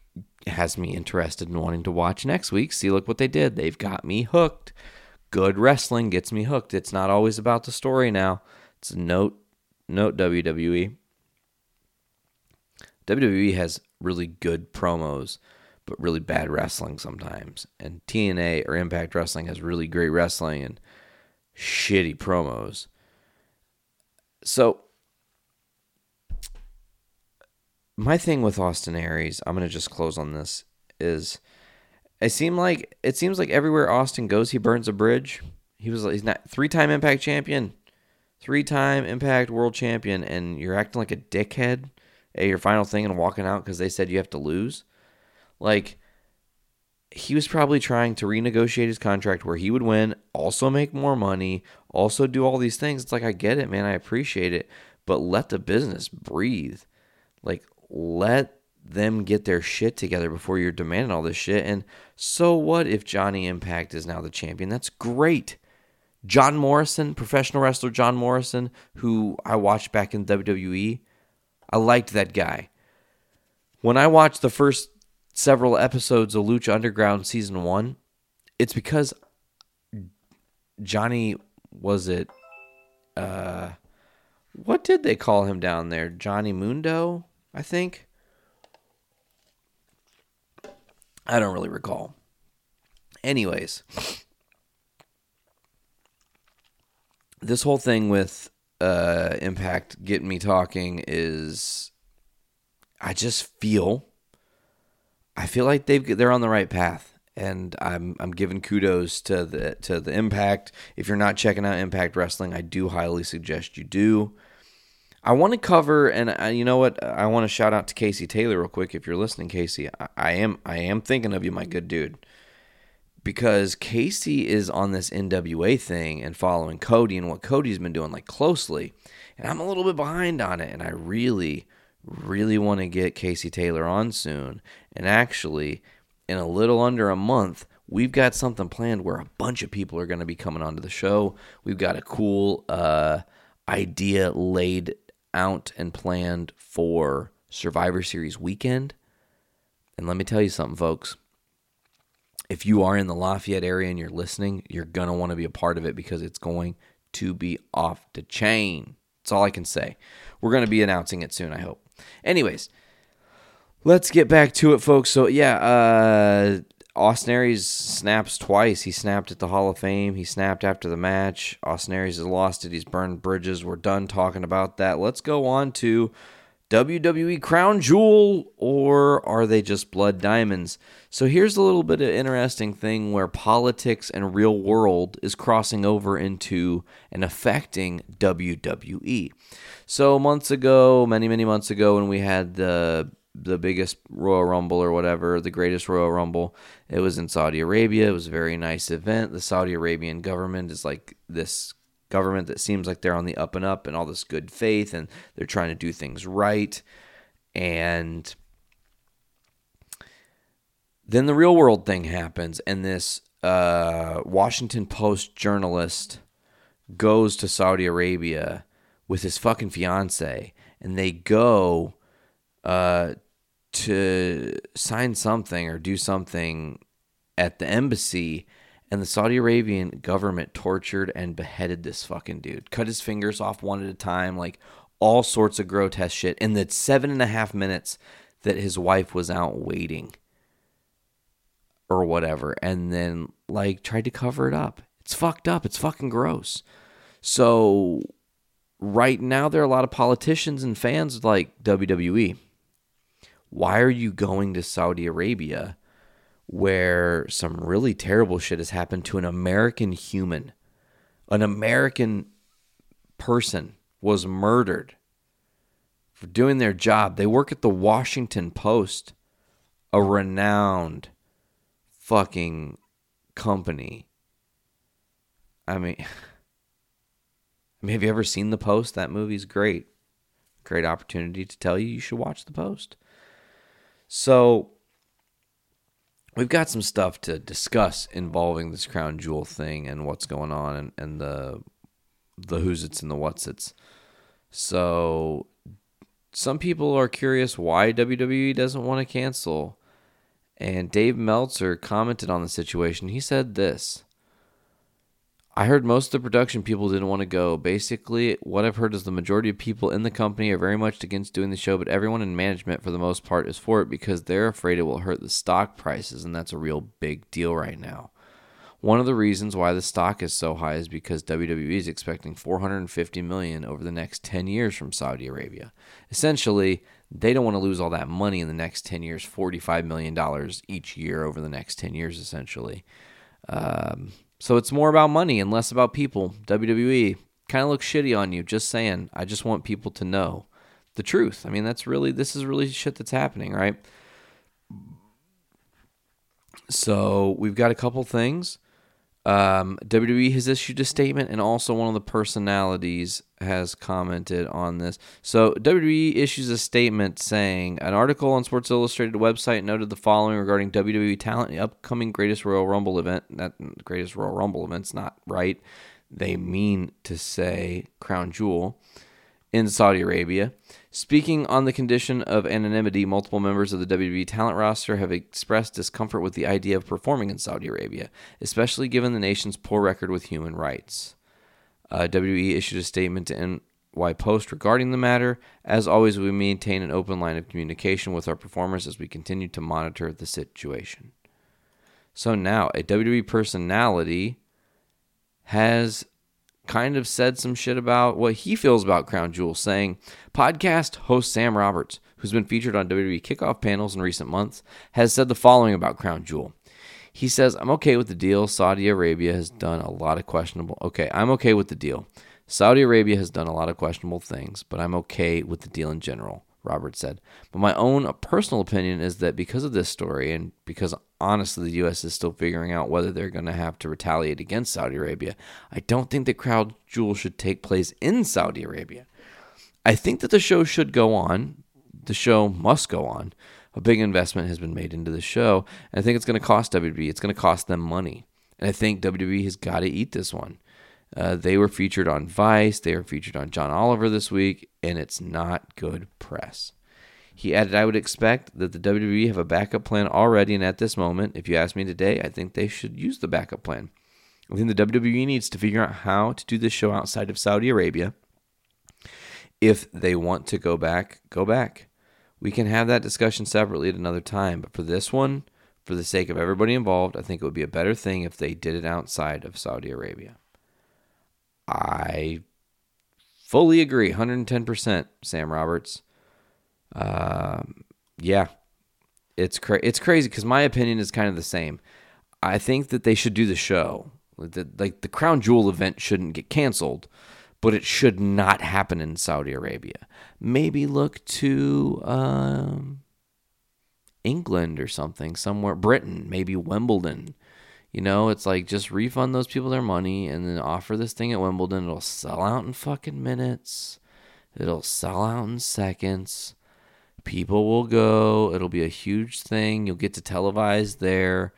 has me interested in wanting to watch next week. See, look what they did. They've got me hooked. Good wrestling gets me hooked. It's not always about the story now. It's a note note WWE. WWE has really good promos, but really bad wrestling sometimes. And TNA or Impact Wrestling has really great wrestling and shitty promos. So my thing with Austin Aries, I'm gonna just close on this, is it seemed like it seems like everywhere Austin goes, he burns a bridge. He was he's not three time Impact champion, three time Impact World Champion, and you're acting like a dickhead at your final thing and walking out because they said you have to lose. Like he was probably trying to renegotiate his contract where he would win, also make more money, also do all these things. It's like I get it, man, I appreciate it, but let the business breathe. Like let them get their shit together before you're demanding all this shit. And so what if Johnny Impact is now the champion? That's great. John Morrison, professional wrestler John Morrison, who I watched back in WWE, I liked that guy. When I watched the first several episodes of Lucha Underground season one, it's because Johnny was it uh what did they call him down there? Johnny Mundo, I think. I don't really recall. Anyways, this whole thing with uh, Impact getting me talking is I just feel I feel like they've they're on the right path, and I'm I'm giving kudos to the to the Impact. If you're not checking out Impact Wrestling, I do highly suggest you do. I want to cover, and I, you know what? I want to shout out to Casey Taylor real quick. If you're listening, Casey, I, I am I am thinking of you, my good dude, because Casey is on this NWA thing and following Cody and what Cody's been doing like closely, and I'm a little bit behind on it, and I really really want to get Casey Taylor on soon. And actually, in a little under a month, we've got something planned where a bunch of people are going to be coming onto the show. We've got a cool uh, idea laid out and planned for Survivor Series weekend. And let me tell you something, folks. If you are in the Lafayette area and you're listening, you're going to want to be a part of it because it's going to be off the chain. That's all I can say. We're going to be announcing it soon, I hope. Anyways, let's get back to it, folks. So yeah, uh, Austin Aries snaps twice. He snapped at the Hall of Fame. He snapped after the match. Austin Aries has lost it. He's burned bridges. We're done talking about that. Let's go on to WWE Crown Jewel, or are they just blood diamonds? So here's a little bit of interesting thing where politics and real world is crossing over into and affecting WWE. So months ago, many many months ago, when we had the the biggest Royal Rumble or whatever, the greatest Royal Rumble, it was in Saudi Arabia. It was a very nice event. The Saudi Arabian government is like this government that seems like they're on the up and up and all this good faith and they're trying to do things right. And then the real world thing happens, and this uh, Washington Post journalist goes to Saudi Arabia with his fucking fiance, and they go uh, to sign something or do something at the embassy, and the Saudi Arabian government tortured and beheaded this fucking dude, cut his fingers off one at a time, like all sorts of grotesque shit. In the seven and a half minutes that his wife was out waiting or whatever, and then like tried to cover it up. It's fucked up. It's fucking gross. So right now there are a lot of politicians and fans like WWE. Why are you going to Saudi Arabia where some really terrible shit has happened to an American human? An American person was murdered for doing their job. They work at the Washington Post, a renowned fucking company. I mean, *laughs* I mean, have you ever seen The Post? That movie's great. Great opportunity to tell you you should watch The Post. So, we've got some stuff to discuss involving this crown jewel thing and what's going on and, and the the who's it's and the what's it's. So, some people are curious why WWE doesn't want to cancel. And Dave Meltzer commented on the situation. He said this I heard most of the production people didn't want to go. Basically, what I've heard is the majority of people in the company are very much against doing the show, but everyone in management, for the most part, is for it because they're afraid it will hurt the stock prices, and that's a real big deal right now. One of the reasons why the stock is so high is because WWE is expecting 450 million over the next 10 years from Saudi Arabia. Essentially, they don't want to lose all that money in the next 10 years, 45 million dollars each year over the next 10 years essentially. Um, so it's more about money and less about people. WWE kind of looks shitty on you. Just saying. I just want people to know the truth. I mean, that's really this is really shit that's happening, right? So we've got a couple things. Um, WWE has issued a statement, and also one of the personalities has commented on this. So WWE issues a statement saying an article on Sports Illustrated website noted the following regarding WWE talent in the upcoming Greatest Royal Rumble event. That Greatest Royal Rumble event's not right. They mean to say Crown Jewel in Saudi Arabia. Speaking on the condition of anonymity, multiple members of the WWE talent roster have expressed discomfort with the idea of performing in Saudi Arabia, especially given the nation's poor record with human rights. Uh, WWE issued a statement to NY Post regarding the matter. As always, we maintain an open line of communication with our performers as we continue to monitor the situation. So now, a WWE personality has kind of said some shit about what he feels about Crown Jewel, saying podcast host Sam Roberts, who's been featured on WWE kickoff panels in recent months, has said the following about Crown Jewel. He says, I'm okay with the deal. Saudi Arabia has done a lot of questionable. Okay, I'm okay with the deal. Saudi Arabia has done a lot of questionable things, but I'm okay with the deal in general, Roberts said. But my own personal opinion is that because of this story, and because honestly the U.S. is still figuring out whether they're going to have to retaliate against Saudi Arabia, I don't think the Crown Jewel should take place in Saudi Arabia. I think that the show should go on. The show must go on. A big investment has been made into the show, and I think it's going to cost WWE. It's going to cost them money. And I think WWE has got to eat this one. Uh, they were featured on Vice. They were featured on John Oliver this week, and it's not good press. He added, I would expect that the WWE have a backup plan already, and at this moment, if you ask me today, I think they should use the backup plan. I think the WWE needs to figure out how to do this show outside of Saudi Arabia. If they want to go back, go back. We can have that discussion separately at another time, but for this one, for the sake of everybody involved, I think it would be a better thing if they did it outside of Saudi Arabia. I fully agree, 110%, Sam Roberts. Um, yeah, it's cra- it's crazy because my opinion is kind of the same. I think that they should do the show. The, like the Crown Jewel event shouldn't get canceled, but it should not happen in Saudi Arabia. Maybe look to um, England or something, somewhere, Britain, maybe Wimbledon. You know, it's like just refund those people their money and then offer this thing at Wimbledon. It'll sell out in fucking minutes. It'll sell out in seconds. People will go. It'll be a huge thing. You'll get to televise there.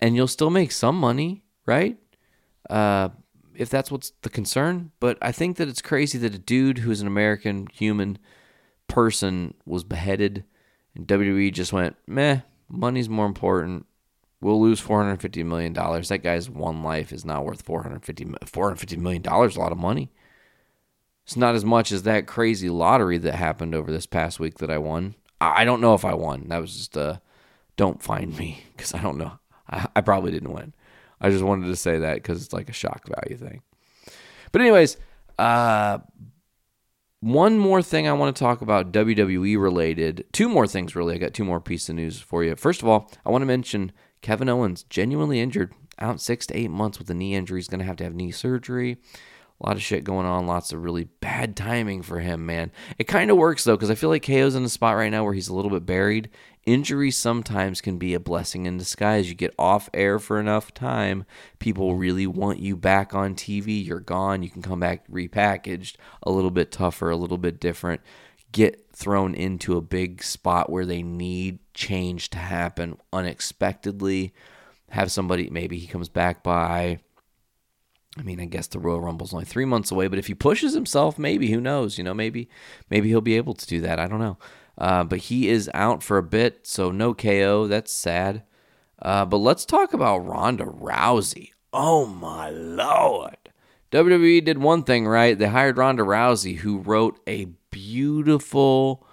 And you'll still make some money, right? Uh, if that's what's the concern. But I think that it's crazy that a dude who's an American human person was beheaded and WWE just went, meh, money's more important. We'll lose $450 million. That guy's one life is not worth $450, $450 million, a lot of money. It's not as much as that crazy lottery that happened over this past week that I won. I don't know if I won. That was just a don't find me because I don't know. I, I probably didn't win. I just wanted to say that because it's like a shock value thing. But, anyways, uh, one more thing I want to talk about WWE related. Two more things, really. I got two more pieces of news for you. First of all, I want to mention Kevin Owens, genuinely injured, out six to eight months with a knee injury. He's going to have to have knee surgery. Lot of shit going on, lots of really bad timing for him, man. It kind of works though, because I feel like KO's in a spot right now where he's a little bit buried. Injury sometimes can be a blessing in disguise. You get off air for enough time, people really want you back on TV. You're gone. You can come back repackaged, a little bit tougher, a little bit different. Get thrown into a big spot where they need change to happen unexpectedly. Have somebody, maybe he comes back by I mean, I guess the Royal Rumble's only three months away, but if he pushes himself, maybe who knows? You know, maybe maybe he'll be able to do that. I don't know. Uh, but he is out for a bit, so no KO. That's sad. Uh, but let's talk about Ronda Rousey. Oh my lord! WWE did one thing right. They hired Ronda Rousey, who wrote a beautiful,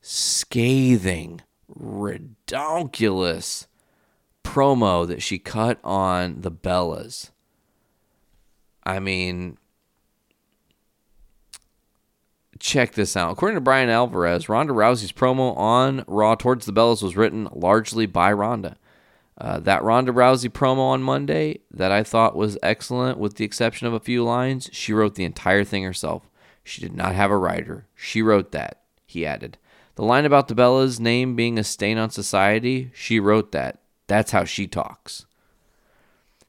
scathing, redonkulous promo that she cut on the Bellas. I mean, check this out. According to Bryan Alvarez, Ronda Rousey's promo on Raw towards the Bellas was written largely by Ronda. Uh, that Ronda Rousey promo on Monday that I thought was excellent, with the exception of a few lines, she wrote the entire thing herself. She did not have a writer. She wrote that, he added. The line about the Bellas' name being a stain on society, she wrote that. That's how she talks.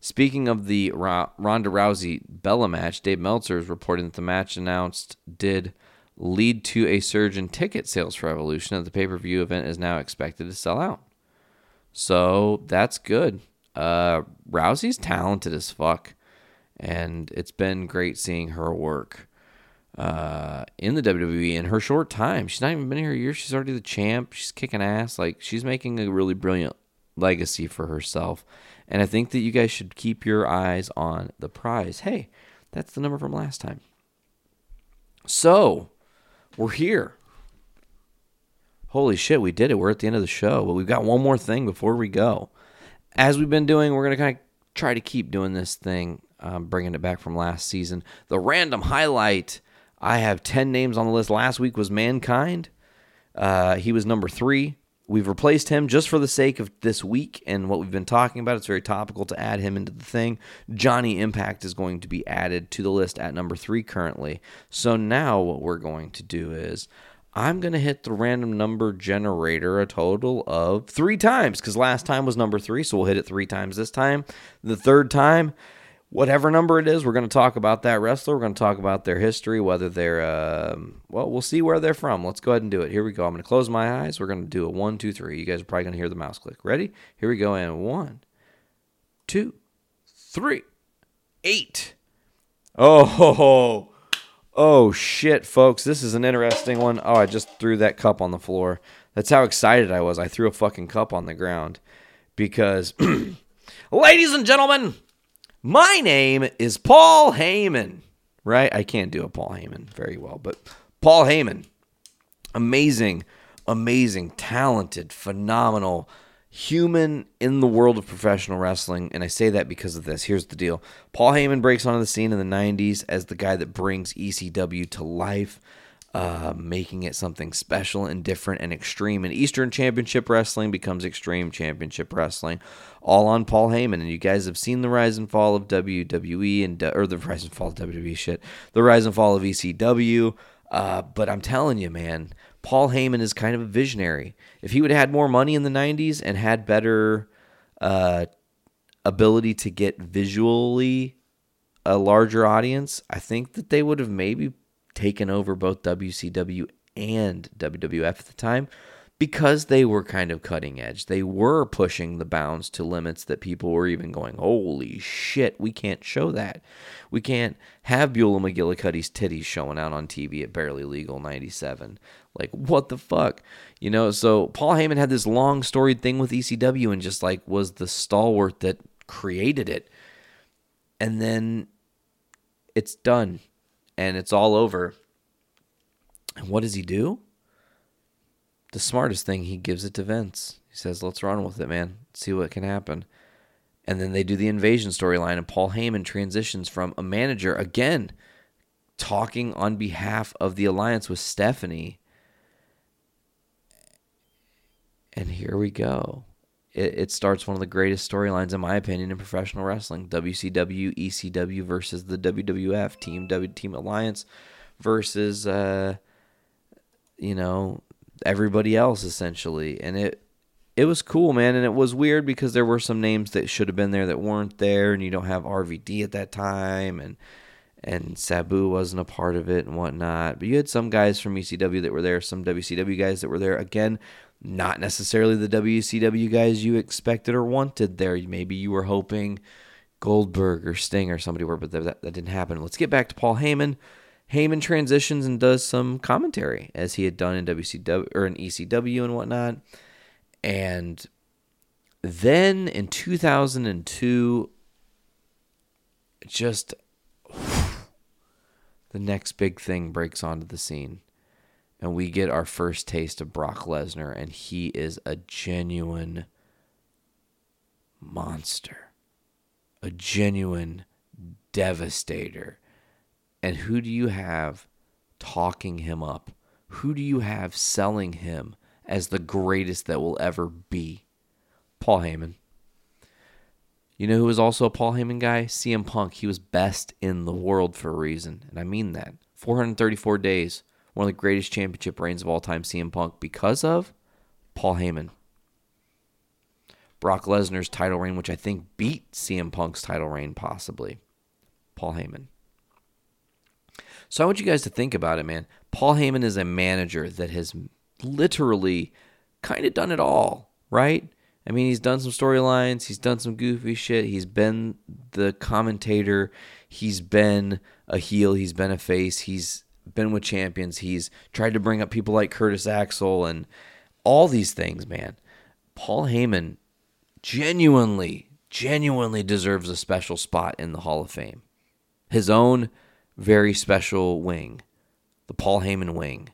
Speaking of the Ronda Rousey Bella match, Dave Meltzer is reporting that the match announced did lead to a surge in ticket sales for Evolution, and the pay per view event is now expected to sell out. So that's good. Uh, Rousey's talented as fuck, and it's been great seeing her work uh, in the WWE in her short time. She's not even been here a year. She's already the champ. She's kicking ass. Like she's making a really brilliant legacy for herself. And I think that you guys should keep your eyes on the prize. Hey, that's the number from last time. So, we're here. Holy shit, we did it. We're at the end of the show, but we've got one more thing before we go. As we've been doing, we're going to kind of try to keep doing this thing I'm bringing it back from last season. The random highlight. I have 10 names on the list. Last week was Mankind. Uh, he was number three. We've replaced him just for the sake of this week and what we've been talking about. It's very topical to add him into the thing. Johnny Impact is going to be added to the list at number three currently. So now what we're going to do is I'm going to hit the random number generator a total of three times because last time was number three. So we'll hit it three times this time. The third time, whatever number it is, we're going to talk about that wrestler. We're going to talk about their history, whether they're, um, well, we'll see where they're from. Let's go ahead and do it. Here we go. I'm going to close my eyes. We're going to do a one, two, three. You guys are probably going to hear the mouse click. Ready? Here we go. And one, two, three, eight. Oh, *laughs* oh, shit, folks. This is an interesting one. Oh, I just threw that cup on the floor. That's how excited I was. I threw a fucking cup on the ground because, *clears throat* ladies and gentlemen, my name is Paul Heyman, right? I can't do a Paul Heyman very well, but Paul Heyman, amazing, amazing, talented, phenomenal human in the world of professional wrestling. And I say that because of this. Here's the deal Paul Heyman breaks onto the scene in the 90s as the guy that brings ECW to life. Uh, making it something special and different and extreme. And Eastern Championship Wrestling becomes Extreme Championship Wrestling, all on Paul Heyman. And you guys have seen the rise and fall of WWE and or the rise and fall of WWE shit, the rise and fall of ECW. Uh, but I'm telling you, man, Paul Heyman is kind of a visionary. If he would have had more money in the '90s and had better uh, ability to get visually a larger audience, I think that they would have maybe taken over both WCW and WWF at the time because they were kind of cutting edge. They were pushing the bounds to limits that people were even going, holy shit, we can't show that. We can't have Beulah McGillicutty's titties showing out on TV at Barely Legal 97. Like, what the fuck? You know, so Paul Heyman had this long storied thing with ECW and just like was the stalwart that created it. And then it's done and it's all over. And what does he do? The smartest thing, he gives it to Vince. He says, let's run with it, man. See what can happen. And then they do the invasion storyline, and Paul Heyman transitions from a manager, again, talking on behalf of the alliance with Stephanie. And here we go. It, it starts one of the greatest storylines, in my opinion, in professional wrestling WCW, ECW versus the WWF, Team W Team Alliance versus, uh, you know, everybody else essentially. And it, it was cool, man, and it was weird because there were some names that should have been there that weren't there, and you don't have RVD at that time, and and Sabu wasn't a part of it and whatnot. But you had some guys from ECW that were there, some WCW guys that were there. Again, not necessarily the WCW guys you expected or wanted there. Maybe you were hoping Goldberg or Sting or somebody were, but that, that didn't happen. Let's get back to Paul Heyman. Heyman transitions and does some commentary as he had done in WCW or in ECW and whatnot. And then in 2002, just the next big thing breaks onto the scene. And we get our first taste of Brock Lesnar, and he is a genuine monster, a genuine devastator. And who do you have talking him up? Who do you have selling him as the greatest that will ever be? Paul Heyman. You know who was also a Paul Heyman guy? CM Punk. He was best in the world for a reason, and I mean that. 434 days, one of the greatest championship reigns of all time, CM Punk, because of Paul Heyman. Brock Lesnar's title reign, which I think beat CM Punk's title reign, possibly. Paul Heyman. So I want you guys to think about it, man. Paul Heyman is a manager that has literally kind of done it all, right? I mean, he's done some storylines, he's done some goofy shit, he's been the commentator, he's been a heel, he's been a face, he's been with champions, he's tried to bring up people like Curtis Axel and all these things, man. Paul Heyman genuinely, genuinely deserves a special spot in the Hall of Fame. His own very special wing, the Paul Heyman wing.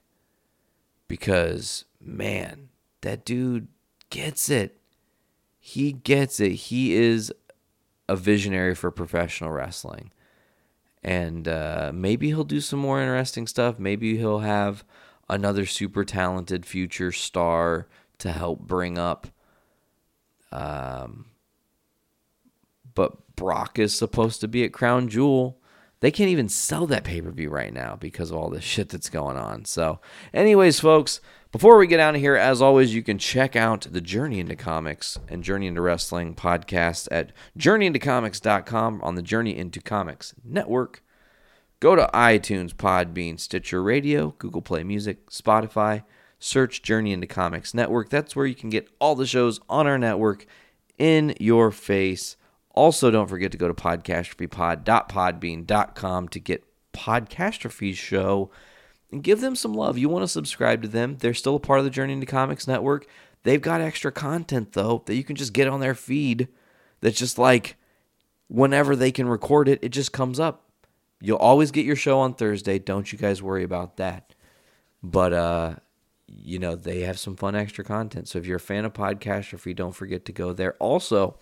Because, man, that dude gets it. He gets it. He is a visionary for professional wrestling. And uh, maybe he'll do some more interesting stuff. Maybe he'll have another super talented future star to help bring up. Um, but Brock is supposed to be at Crown Jewel. They can't even sell that pay per view right now because of all the shit that's going on. So, anyways, folks, before we get out of here, as always, you can check out the Journey into Comics and Journey into Wrestling podcast at journeyintocomics.com on the Journey into Comics network. Go to iTunes, Podbean, Stitcher Radio, Google Play Music, Spotify. Search Journey into Comics Network. That's where you can get all the shows on our network in your face. Also, don't forget to go to podcastrophypod.podbean.com to get Podcastrophy's show and give them some love. You want to subscribe to them. They're still a part of the Journey into Comics network. They've got extra content, though, that you can just get on their feed that's just like whenever they can record it, it just comes up. You'll always get your show on Thursday. Don't you guys worry about that. But, uh, you know, they have some fun extra content. So if you're a fan of Podcastrophy, don't forget to go there. Also,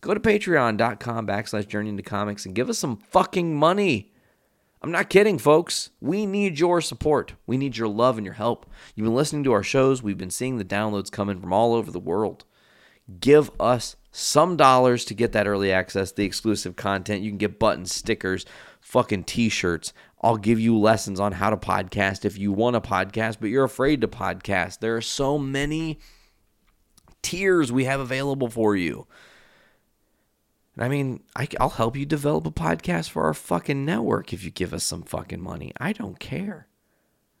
go to patreon.com backslash journey into comics and give us some fucking money. I'm not kidding, folks. We need your support. We need your love and your help. You've been listening to our shows. We've been seeing the downloads coming from all over the world. Give us some dollars to get that early access, the exclusive content. You can get buttons, stickers, fucking t shirts. I'll give you lessons on how to podcast if you want a podcast, but you're afraid to podcast. There are so many tiers we have available for you. I mean, I, will help you develop a podcast for our fucking network if you give us some fucking money. I don't care.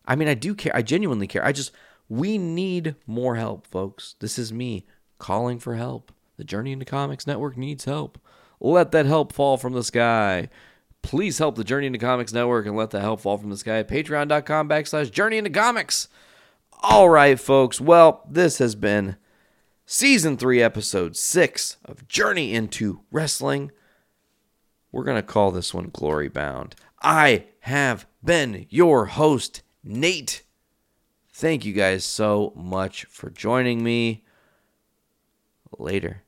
I mean, I do care. I genuinely care. I just, we need more help, folks. This is me calling for help. The Journey into Comics Network needs help. Let that help fall from the sky. Please help the Journey into Comics Network and let the help fall from the sky at patreon.com backslash journey into comics. All right, folks. Well, this has been season three, episode six of Journey into Wrestling. We're going to call this one Glory Bound. I have been your host, Nate. Thank you guys so much for joining me. Later.